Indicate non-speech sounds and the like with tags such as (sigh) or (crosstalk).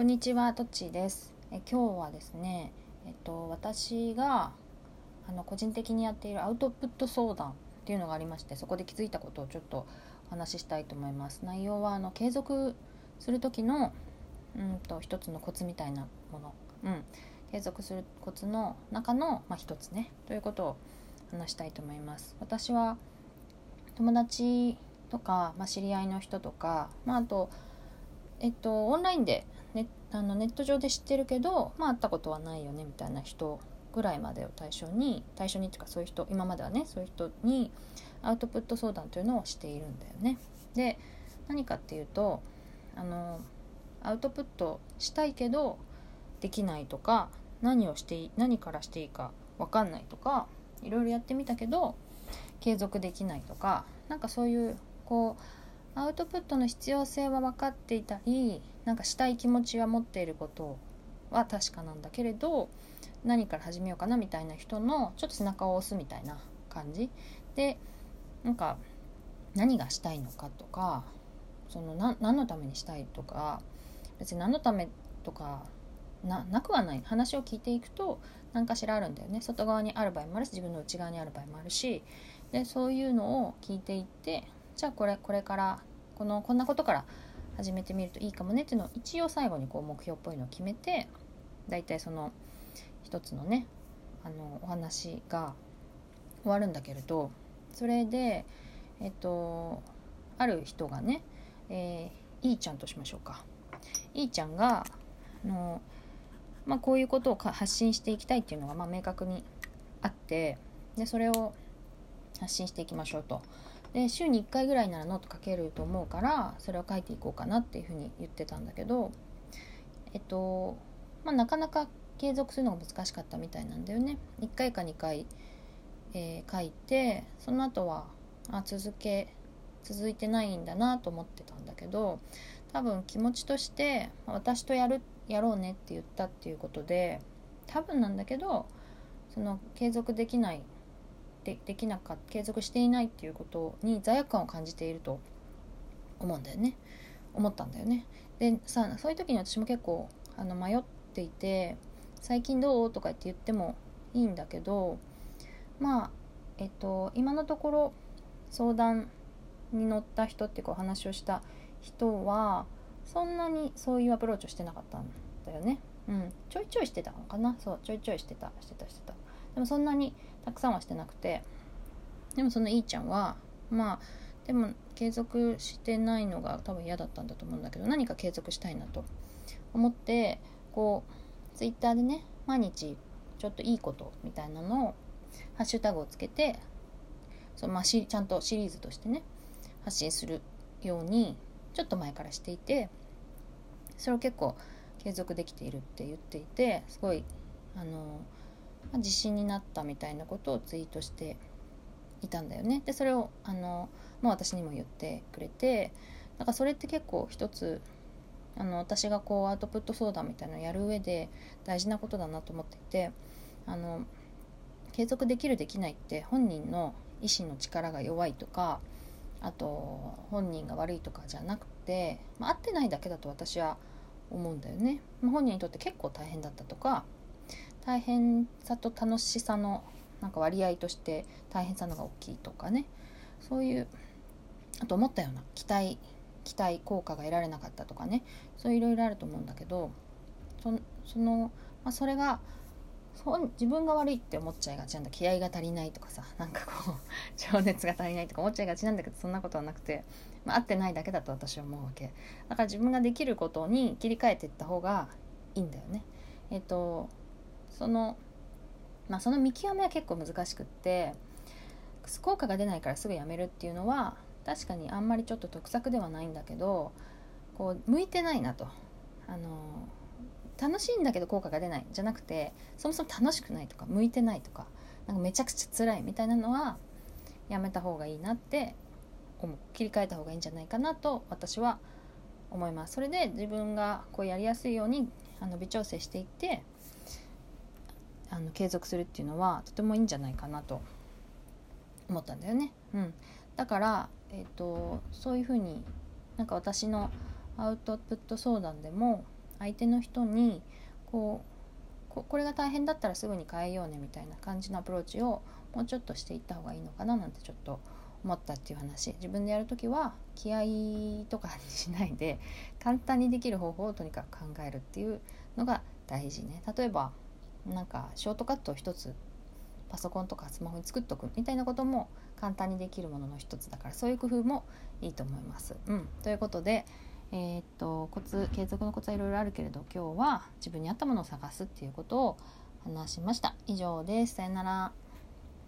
こんにちは、とっちーです。え今日はですね、えっと私があの個人的にやっているアウトプット相談っていうのがありまして、そこで気づいたことをちょっとお話ししたいと思います。内容はあの継続する時のうんと一つのコツみたいなもの、うん、継続するコツの中のまあ一つねということを話したいと思います。私は友達とか、まあ、知り合いの人とか、まあ、あとえっと、オンラインであのネット上で知ってるけど、まあ、会ったことはないよねみたいな人ぐらいまでを対象に対象にっていうかそういう人今まではねそういう人にアウトプット相談というのをしているんだよね。で何かっていうとあのアウトプットしたいけどできないとか何をして何からしていいか分かんないとかいろいろやってみたけど継続できないとかなんかそういうこうアウトプットの必要性は分かっていたりなんかしたい気持ちは持っていることは確かなんだけれど何から始めようかなみたいな人のちょっと背中を押すみたいな感じ。でなんか何がしたいのかとかそのな何のためにしたいとか別に何のためとかななくはない。話を聞いていくと何かしらあるんだよね。外側にある場合もあるし自分の内側にある場合もあるし。でそういうのを聞いていってじゃあこれこれからこのこんなことから始めてみるといいかもねっていうのを一応最後にこう目標っぽいのを決めて大体その一つのねあのお話が終わるんだけれどそれでえっとある人がね、えー、いいちゃんとしましょうかいいちゃんがあの、まあ、こういうことを発信していきたいっていうのがまあ明確にあってでそれを発信していきましょうと。で週に1回ぐらいならノート書けると思うからそれを書いていこうかなっていうふうに言ってたんだけどえっとまあなかなか継続するのが難しかったみたいなんだよね。1回か2回、えー、書いてその後はあ続け続いてないんだなと思ってたんだけど多分気持ちとして私とやるやろうねって言ったっていうことで多分なんだけどその継続できないでできなかった継続していないっていうことに罪悪感を感じていると思うんだよね。思ったんだよね。でさそういう時に私も結構あの迷っていて「最近どう?」とか言って言ってもいいんだけどまあえっと今のところ相談に乗った人っていうかお話をした人はそんなにそういうアプローチをしてなかったんだよね。うん。ちょいちょいしてたのかな。そうちょいちょいしてたしてたしてた。でもそんなにたくさんはしてなくてでもそのいいちゃんはまあでも継続してないのが多分嫌だったんだと思うんだけど何か継続したいなと思ってこうツイッターでね毎日ちょっといいことみたいなのをハッシュタグをつけてそのまあしちゃんとシリーズとしてね発信するようにちょっと前からしていてそれを結構継続できているって言っていてすごいあのま、自信になったみたいなことをツイートしていたんだよね。でそれをあの、まあ、私にも言ってくれてだからそれって結構一つあの私がこうアウトプット相談みたいなのをやる上で大事なことだなと思っていてあの継続できるできないって本人の意志の力が弱いとかあと本人が悪いとかじゃなくて、まあ、合ってないだけだと私は思うんだよね、ま、本人にとって結構大変だったとか大変さと楽しさのなんか割合として大変さのが大きいとかね。そういうあと思ったような期待期待効果が得られなかったとかね。そういろいろあると思うんだけどその、まあ、それがそ自分が悪いって思っちゃいがちなんだ。気合が足りないとかさなんかこう (laughs) 情熱が足りないとか思っちゃいがちなんだけどそんなことはなくて、まあ、合ってないだけだと私は思うわけ。だから自分ができることに切り替えていった方がいいんだよね。えっ、とそのまあその見極めは結構難しくって効果が出ないからすぐやめるっていうのは確かにあんまりちょっと得策ではないんだけどこう向いてないなと。あの楽しいんだけど効果が出ない。じゃなくてそもそも楽しくないとか向いてないとかなんかめちゃくちゃ辛いみたいなのはやめた方がいいなって思う。切り替えた方がいいんじゃないかなと私は思います。それで自分がこうやりやすいようにあの微調整していってあの継続するっていうのはとてもいいんじゃないかなと思ったんだよね。うん、だから、えーと、そういうふうになんか私のアウトプット相談でも相手の人にこうこれが大変だったらすぐに変えようねみたいな感じのアプローチをもうちょっとしていった方がいいのかななんてちょっと思ったっていう話。自分でやる時は気合とかにしないで簡単にできる方法をとにかく考えるっていうのが大事ね。例えばなんかショートカットを1つパソコンとかスマホに作っとくみたいなことも簡単にできるものの一つだからそういう工夫もいいと思います。うん、ということで、えー、っとコツ継続のコツはいろいろあるけれど今日は自分に合ったものを探すっていうことを話しました。以上です。さよなら。